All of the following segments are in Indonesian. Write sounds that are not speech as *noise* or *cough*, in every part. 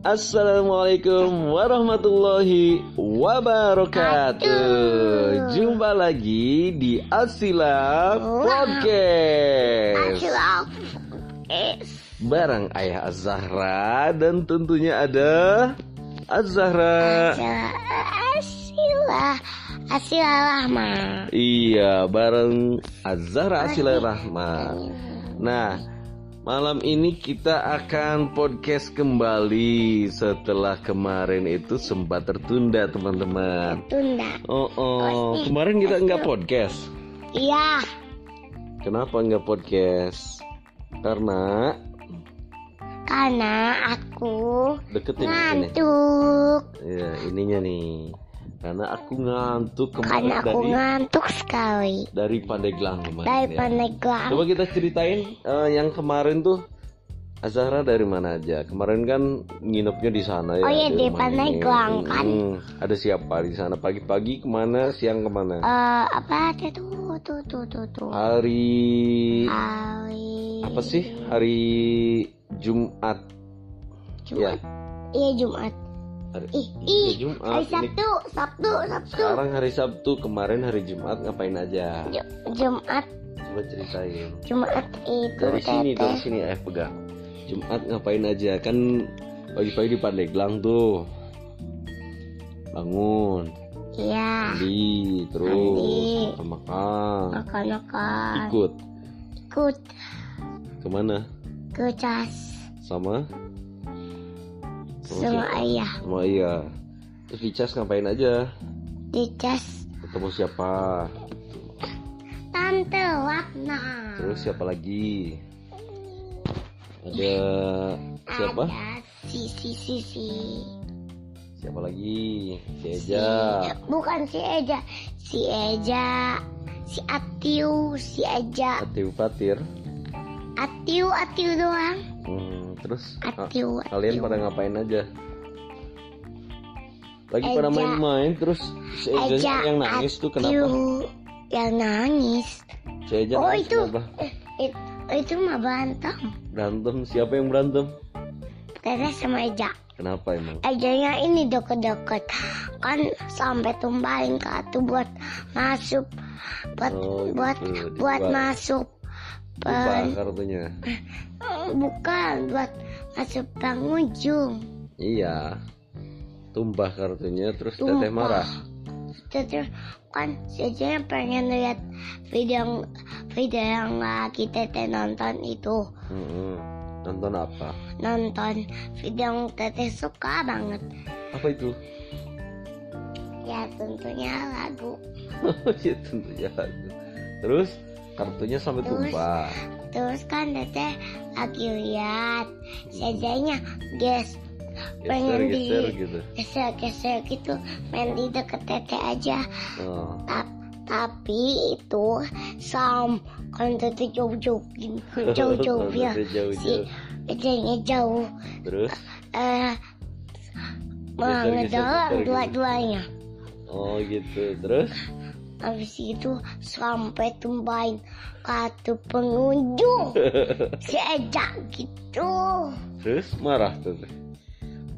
Assalamualaikum warahmatullahi wabarakatuh. Jumpa lagi di Asila Podcast. Barang Ayah Az-Zahra dan tentunya ada Az-Zahra. Asila Asila Rahma Iya, bareng Az-Zahra Asila Rahma. Nah, malam ini kita akan podcast kembali setelah kemarin itu sempat tertunda, teman-teman. Tunda Oh, oh. kemarin kita nggak podcast. Iya Kenapa nggak podcast? Karena Karena aku deketin ini. ngantuk Ya, ininya nih. Karena aku ngantuk kemarin Karena aku dari ngantuk sekali dari Pandeglang kemarin. Dari ya. Pandeglang Coba kita ceritain eh, yang kemarin tuh Azahra dari mana aja? Kemarin kan nginepnya di sana ya. Oh iya, di rumah Pandeglang, ini. kan? Hmm, ada siapa di sana? Pagi-pagi ke mana? Siang ke mana? Eh, Apa tuh tuh tuh tuh tuh tuh Hari Hari apa sih? Hari Jumat. Ya, Jumat Iya Jumat hari, Ih, ih, Jumat. Hari Ini Sabtu Sabtu Sabtu sekarang hari Sabtu, kemarin hari Jumat ngapain aja? Ju- Jumat Coba ceritain. Jumat itu Dari sini, dari teteh sini eh pegang. Jumat ngapain aja? Kan pagi-pagi di Pandeglang tuh. Bangun, Iya mandi, terus Mandi. makan makan. Makan-makan Ikut Ikut ke mana? ke cas Sama? Sama ayah Sama iya. Terus di cas ngapain aja? di cas Ketemu siapa? tante Ratna Terus siapa lagi? Ada siapa? ada si si si si Siapa lagi? Si si Eja. bukan si Eja si Eja si Atiu si Eja Atiu Fatir. Atiu Atiu doang Hmm, terus ah, Atiu kalian Atiu. pada ngapain aja? Lagi pada Eja. main-main terus si Eja Eja yang nangis tuh kenapa? Atiu yang nangis Si Eja oh nangis itu kenapa? eh, it- itu mah berantem Berantem siapa yang berantem? Teteh sama Eja Kenapa emang? Ejanya ini deket-deket kan sampai tumbalin ke atu buat masuk buat Oh, buat gitu, buat masuk Lupa kartunya. bukan buat masuk pengunjung Iya. Tumbah kartunya terus Tumpah. teteh marah. terus kan sejanya pengen lihat video video yang lagi teteh nonton itu Mm-mm. Nonton apa? nonton video yang teteh suka banget Apa itu? ya tentunya lagu *laughs* ya tentunya lagu. Terus kartunya sampai Terus? tumpah. Terus kan teteh lagi lihat sejanya guys pengen di gitu. geser-geser gitu main di deket teteh aja Oh. Ta- tapi itu sam kan teteh jauh-jauh gini *laughs* jauh-jauh ya Teteh jauh-jauh. si tetehnya jauh Terus eh geser gitu. dua-duanya oh gitu. Terus habis itu sampai tumbain kartu pengunjung *laughs* si Eja gitu terus marah tuh.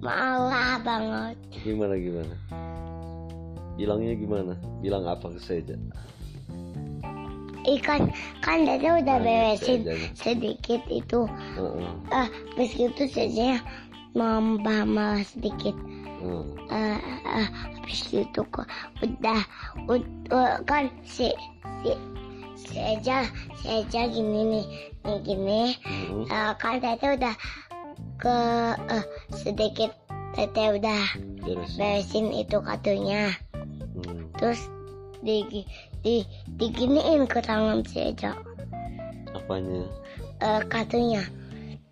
malah banget Gimana gimana? Bilangnya gimana? Bilang apa ke saya? ikan kan Dede udah Nangis beresin sedikit itu Heeh. ah habis itu malah sedikit heeh. eh eh, habis itu kok udah ud- kan si si si Eja gini nih nih gini Heeh. Eh, kan Tete udah ke eh, sedikit Tete udah Beres. beresin itu kartunya Hmm. terus di di diginiin ke tangan si Eja Apanya? Eh, kartunya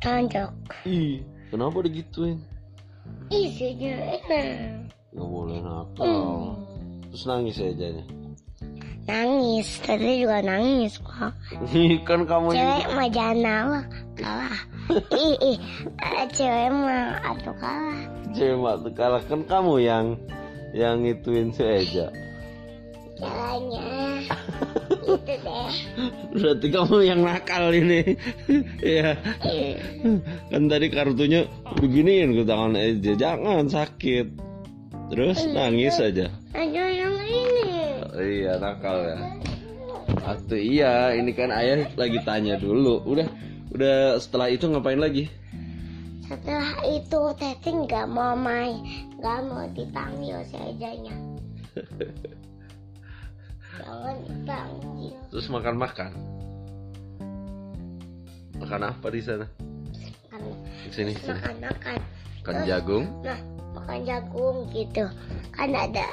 tonjok Ih, kenapa digituin? isinya enak Gak boleh nakal. Hmm. Terus nangis aja nangis Tete juga nangis kok kan kamu cewek juga. mah jangan nawa kalah ih ih eh, cewek mah atau kalah Cewek mah tuh kalah kan kamu yang yang ngituin si Eja. caranya *laughs* gitu deh Berarti kamu yang nakal ini. *laughs* ya. Kan tadi kartunya beginiin ke tangan aja. Jangan sakit. Terus nangis aja. ada yang ini Oh, iya nakal ya. Atau iya, ini kan ayah lagi tanya dulu. Udah, udah setelah itu ngapain lagi? setelah itu Tete nggak mau main nggak mau dipanggil sejanya *laughs* jangan dipanggil Terus makan-makan. Makan apa di sana? karena Di sini, sini. makan makan Makan jagung. nah makan jagung gitu kan ada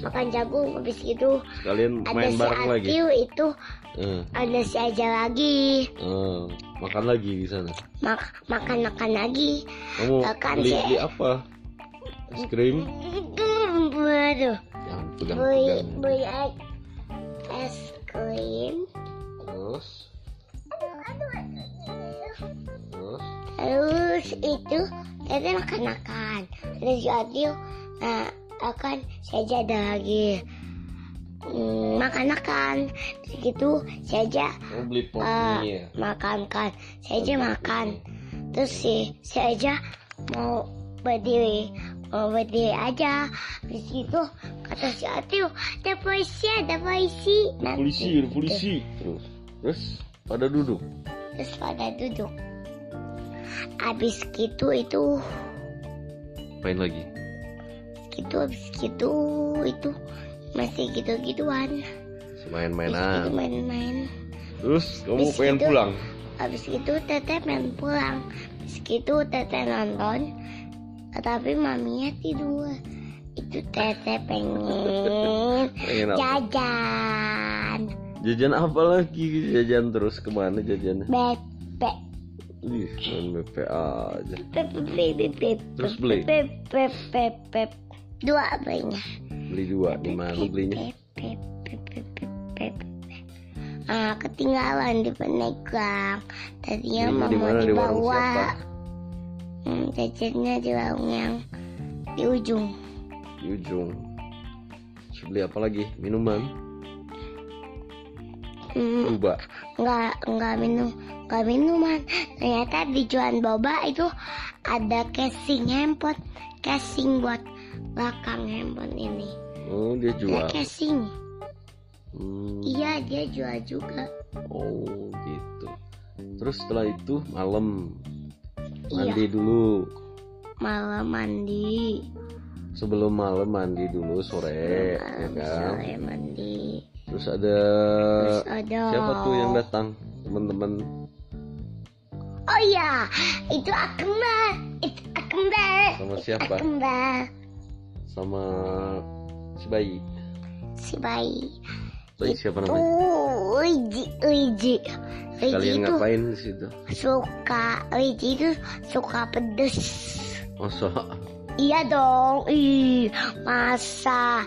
makan jagung habis itu Kalian ada main si bareng lagi. Atiu itu Eh, ada si aja lagi eh, makan lagi di sana. mak makan makan lagi Kamu Makan beli, sih. beli apa? Es krim? baru Jangan pegang beli beli es krim Terus, terus. Terus itu Tete makan-makan Terus si Adil Nah akan saja ada lagi. Hmm, Makan-makan Terus gitu saja ah, ini ya? Makan kan Saja makan. Terus si saja mau berdiri. Mau berdiri aja. Terus gitu kata si Adil Ada polisi ada polisi. Ada polisi, ada polisi. Terus, terus pada duduk. Terus pada duduk Abis gitu itu Main lagi. gitu habis gitu itu masih gitu gituan Main-mainan. gitu main-main Terus kamu Habis pengen gitu. pulang? habis itu teteh pengen pulang habis gitu teteh nonton tapi maminya tidur itu teteh pengen *laughs* jajan Jajan apa lagi? Jajan terus ke mana jajannya? bebek Ih, main BP aja. beb beb beb Terus beli? beb beb beb beb dua belinya Beli dua di mana belinya? Beb, beb, beb, beb, beb. Ah, ketinggalan di penegang. Tadinya Belinya mau di mana? Di warung dibawa. siapa? Hmm, jajannya di warung yang di ujung. Di ujung. Terus beli apa lagi? Minuman? Hmm, Boba. nggak nggak minum nggak minuman. Ternyata di jualan boba itu ada casing handphone, casing buat belakang handphone ini. Oh, dia jual. Ada casing. Hmm. Iya dia jual juga. Oh, gitu. Terus setelah itu malam Iya. mandi dulu. Malam mandi. Sebelum malam mandi dulu sore, ya Malam kan? sore mandi. Terus ada Terus ada siapa tuh yang datang? Teman-teman. Oh iya, itu Akbar. Itu Akbar. Sama siapa? Akbar. Sama si bayi. Si bayi. Bayi siapa namanya? Oh, Uji. Uji Kalian itu ngapain di situ? suka, Uji itu suka pedes. Masa? Iya dong, ih masa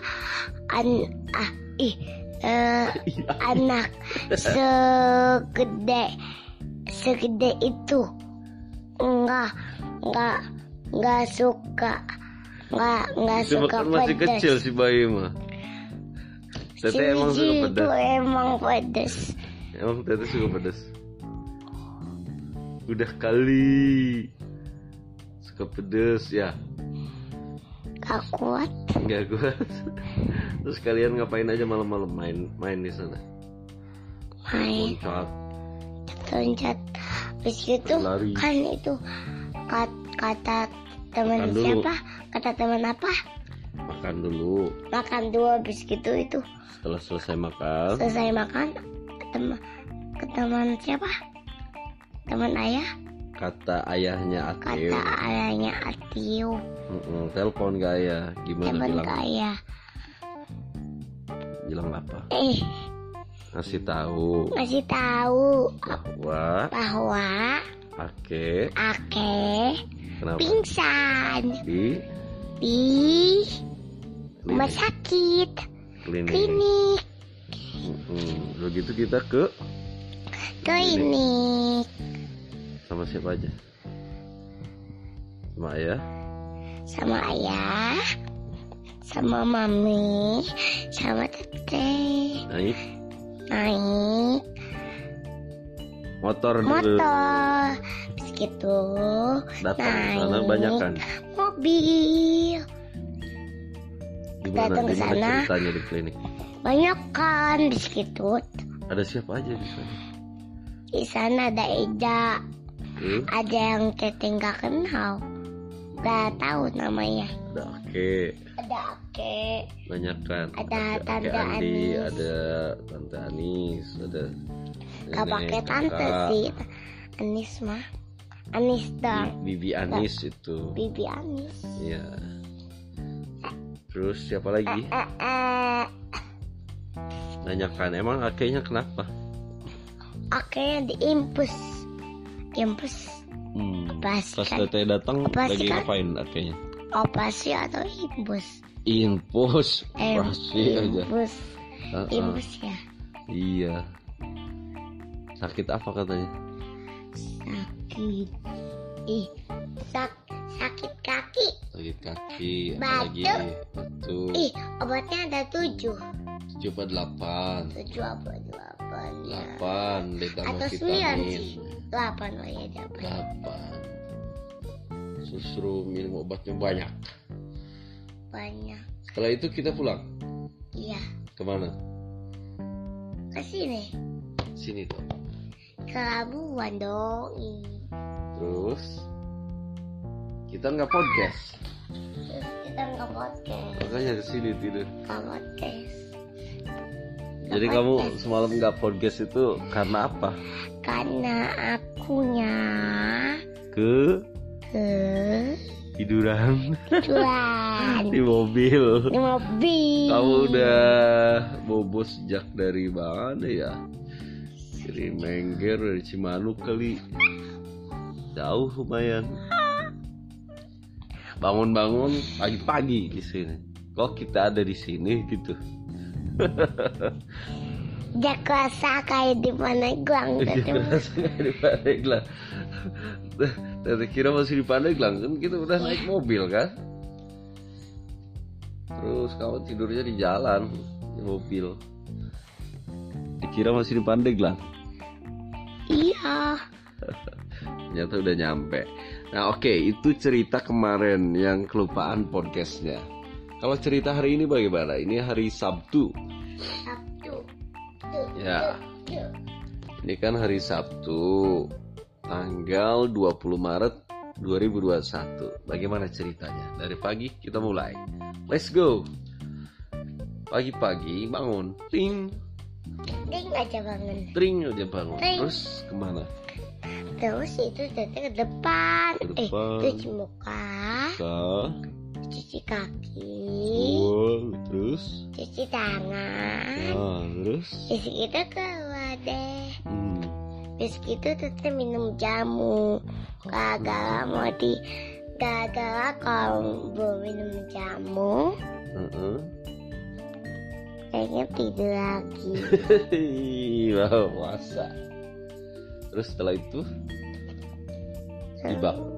an ah ih Iya. anak segede segede itu enggak enggak enggak suka enggak enggak Itu suka kan masih pedas kecil si bayi mah. si Tete emang Uji suka itu pedas. emang pedas Emang Tete suka pedas. Udah kali. Suka pedas ya. Gak kuat. Enggak kuat. *laughs* Terus kalian ngapain aja malam-malam? Main main di sana? main. Loncat, loncat. Habis itu Lari. kan itu kat- kata teman siapa? Kata teman apa? Makan dulu. makan dulu habis gitu itu. Setelah selesai makan, selesai makan teman ke teman siapa? Teman ayah kata ayahnya Atiu, kata ayahnya Atiu. Mm-mm, telepon ke ayah, gimana teman bilang? ke ayah. Bilang apa? eh. Ngasih tahu. Masih tahu. Bahwa bahwa Ake Ake kenapa? pingsan. Di di rumah klinik. sakit. Klinik. klinik. Mm-mm. Udah gitu kita ke klinik sama siapa aja? Sama ayah, sama ayah sama mami sama tete naik naik Motor dulu. motor gitu Datang ke sana naik banyak kan? mobil Gimana, Datang ke sana. ceritanya di klinik? banyak kan di situ Ada siapa aja di sana? di sana ada Eda Terus ada yang teteh nggak kenal nggak tahu namanya ada Oke, ada Ake banyak kan? Ada Tante Kakek Andi, Anis. ada Tante Anis, ada nggak pakai tante kakak, sih Anis mah Anis dong Bibi Anis itu. Bibi Anis Iya. Terus siapa lagi? eh, eh. Nanyakan emang kakeknya kenapa? Akhirnya diimpus Impus Hmm. Operasi Pas kan teteh datang Operasi lagi kan? ngapain kakeknya? Operasi atau impus Infus, Eh, pasti aja. Impus Heeh. Impus ya Iya. Sakit apa katanya? Sakit Ih sak Sakit kaki Sakit kaki, Batu. lagi? Batu. Ih obatnya ada tujuh Tujuh apa delapan? Tujuh apa delapan ya Delapan, ditambah Atau sembilan vitamin. sih Delapan oh ya delapan Delapan. Justru minum obatnya banyak. Banyak Setelah itu kita pulang. Iya Ke mana? Ke sini Sini tuh. Ke Labuan dong. Terus kita nggak podcast. Terus kita nggak podcast Makanya ke sini tidur. Nggak podcast Jadi kamu semalam nggak podcast itu karena apa? Karena akunya Ke Ke tiduran Tuan *laughs* di mobil. Di mobil Kamu udah bobo sejak dari mana ya? Dari Mengger, dari Cimanuk kali. Jauh lumayan. Bangun-bangun pagi-pagi di sini. Kok kita ada di sini gitu? Kerasa kayak di mana gang gitu. *laughs* Di Pandeglang. Tadi kira masih di Pandeglang kan kita udah naik mobil kan? Terus kamu tidurnya di jalan di mobil. Dikira masih di Pandeglang. Iya *laughs* Ternyata udah nyampe. Nah oke itu cerita kemarin yang kelupaan podcastnya. Kalau cerita hari ini bagaimana? Ini hari Sabtu. Sabtu Tuh, Ya. tuh. Ini kan hari Sabtu, tanggal 20 Maret 2021. Bagaimana ceritanya? Dari pagi kita mulai. Let's go. Pagi-pagi bangun, ting, Ding aja bangun tring aja bangun. Tring. Terus ke mana? Terus itu teteh ke depan Ke Eh depan. cuci muka Ke, Cuci kaki oh, terus, Cuci tangan. Nah, terus, Terus kita keluar deh. Hmm, Terus gitu teteh minum jamu. Gagal mau di Gagal kalau belum minum jamu. Uh-uh. Kayaknya tidur lagi. Wow, *laughs* puasa. Terus setelah itu, ibak.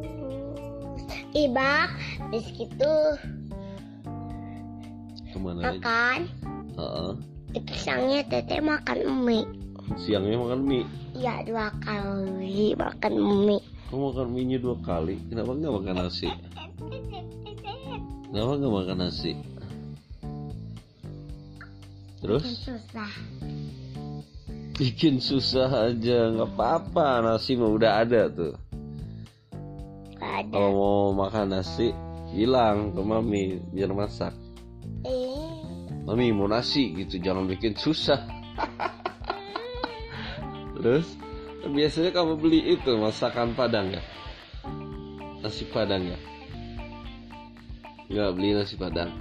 Ibak Terus gitu Ke mana makan Heeh. Itu siangnya teteh makan mie Siangnya makan mie. Iya dua kali makan mie Kamu makan mie nya dua kali. Kenapa nggak makan nasi? Kenapa nggak makan nasi? Terus Susah bikin susah aja nggak apa-apa nasi mah udah ada tuh. Kalau mau makan nasi bilang ke mami biar masak. Eh Mami mau nasi gitu jangan bikin susah. Terus biasanya kamu beli itu masakan Padang ya? Nasi Padang ya? Nggak beli nasi Padang.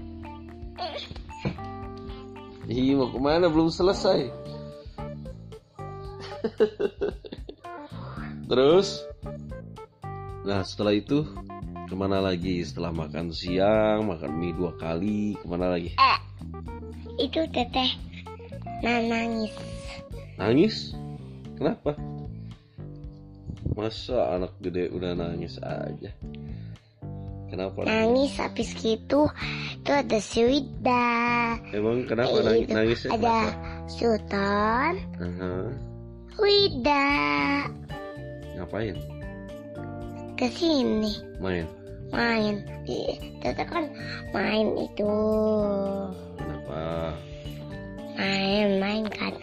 Ih mau ke mana belum selesai. *laughs* Terus, nah setelah itu ke mana lagi? Setelah makan siang, makan mie dua kali, ke mana lagi? Eh Itu teteh Nah nangis Nangis? Kenapa? Masa anak gede udah nangis aja? Kenapa nangis? Habis gitu Itu ada si Wida Emang kenapa nangis? Nangisnya Ada kenapa? Sultan, Aha. Wida Ngapain? Ke sini Main. main. Tata kan main itu. Kenapa? Main, main kan.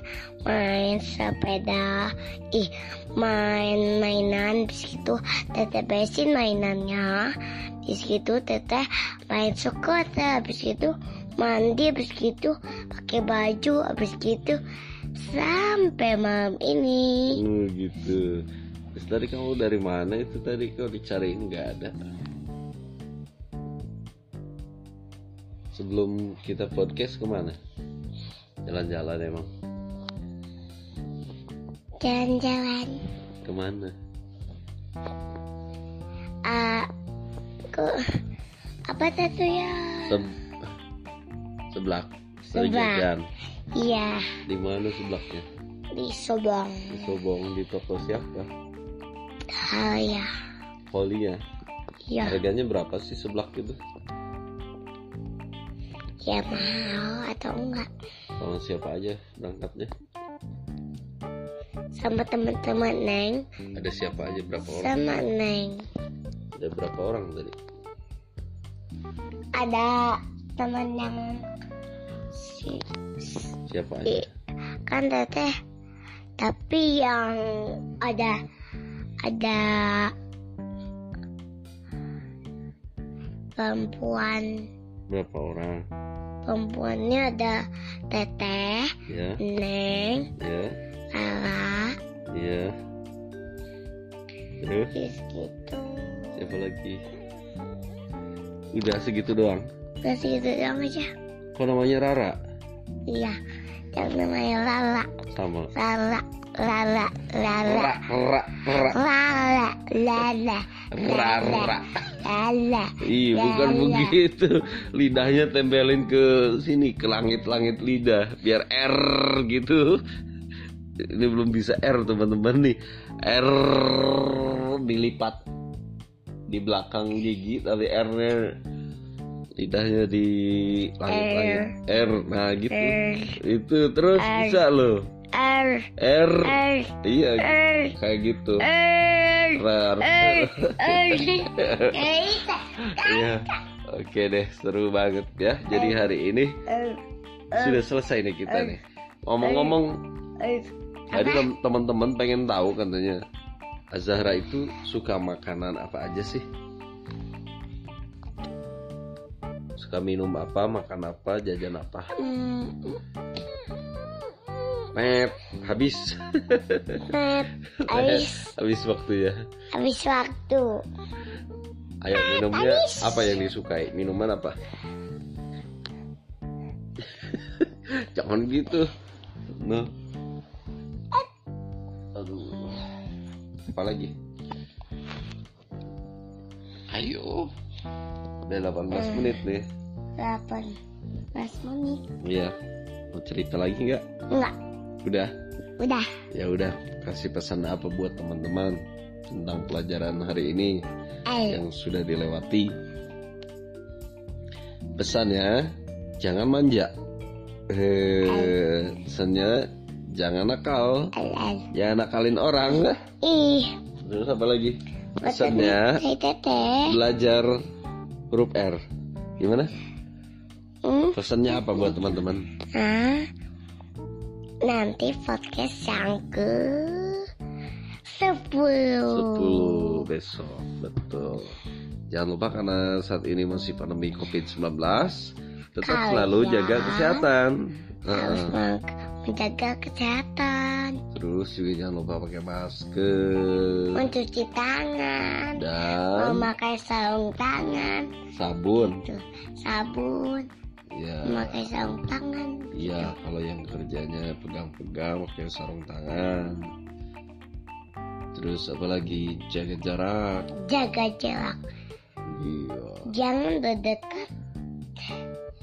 Main sepeda. Ih, main mainan di situ teteh beresin mainannya. Di situ teteh main skuter. Habis itu mandi. Habis itu pakai baju. Habis itu sampai malam ini. Oh gitu. Terus tadi kamu dari mana itu tadi kau dicariin nggak ada. Sebelum kita podcast ke mana? Jalan-jalan emang. Jalan-jalan. Ke mana? Ah, kok apa satu ya? Seb seblak. Tadi Seblak. jajan. Iya, Di mana seblaknya? di Sobong. Di Sobong di toko siapa? Oh ya, Holia. ya, Harganya berapa sih seblak itu? ya mau atau enggak? Sama siapa aja berangkatnya? Sama teman-teman Neng, Ada siapa aja berapa orang? sama Neng. Ada berapa orang tadi? Ada teman yang si, Siapa si aja? kan teteh, tapi yang ada ada perempuan Berapa orang? perempuannya ada teteh, Ya, Neng, ya, Lala, ya. Terus terus gitu. siapa lagi? Udah segitu doang. Udah segitu doang aja. Kok namanya Rara? Iya, yang namanya Lala, Sama. Lala, Lala, Lala, Rara, Rara, Lala, Lala, Rara. Lala. Ih, bukan Rara. begitu. Lidahnya tempelin ke sini, ke langit-langit lidah, biar R gitu. Ini belum bisa R teman-teman nih. R dilipat di belakang gigi, tapi R-nya lidahnya di langit-langit. R, nah gitu. R. Itu terus R. bisa loh. R, R, R, iya R, kayak gitu. R. R, *laughs* R. Isa. Iya. Oke deh, seru banget ya. Jadi hari ini R, sudah selesai nih kita nih. Ngomong-ngomong, R. tadi tem- teman-teman pengen tahu katanya Azahra itu suka makanan apa aja sih? Suka minum apa, makan apa, jajan apa? Hmm, Met, habis. Net, habis, *laughs* habis waktu ya. habis waktu. Ayo minumnya habis. apa yang disukai? Minuman apa? *laughs* Jangan gitu. Nah. Aduh. Apa lagi? Ayo. Udah 18 menit nih. 8 menit. Iya. Mau cerita lagi nggak? Enggak, Udah. udah. Ya udah. Kasih pesan apa buat teman-teman tentang pelajaran hari ini L, yang sudah dilewati. Pesannya jangan manja. Eh, pesannya jangan nakal, L. jangan nakalin orang. Ih, Terus apa lagi? Pesannya belajar huruf R. Gimana? Hmm? Pesannya apa buat teman-teman? Ah, nanti podcast yang ke sepuluh. 10 besok, betul. Jangan lupa karena saat ini masih pandemi COVID-19, tetap Kalian selalu jaga kesehatan. Harus meng- menjaga kesehatan, Terus juga jangan lupa pakai masker mencuci tangan, dan memakai sarung tangan, sabun. tuh, sabun, Ya, memakai sarung tangan. iya kalau yang kerjanya pegang-pegang pakai sarung tangan. Terus apa lagi jaga jarak. Jaga jarak, Iya. jangan berdekat.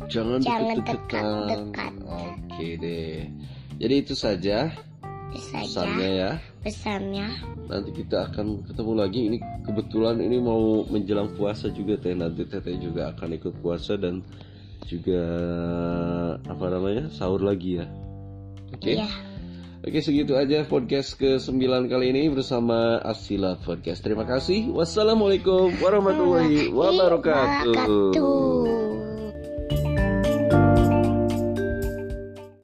Jangan Jangan dekat-dekat. Oke deh. Jadi itu saja Saja pesannya ya. pesannya. Nanti kita akan ketemu lagi. Ini kebetulan ini mau menjelang puasa juga teh. Nanti teteh juga akan ikut puasa dan juga apa namanya sahur lagi ya. Oke. Iya. Oke segitu aja podcast ke-9 kali ini bersama Asila Podcast. Terima kasih. Wassalamualaikum warahmatullahi. Wabarakatuh.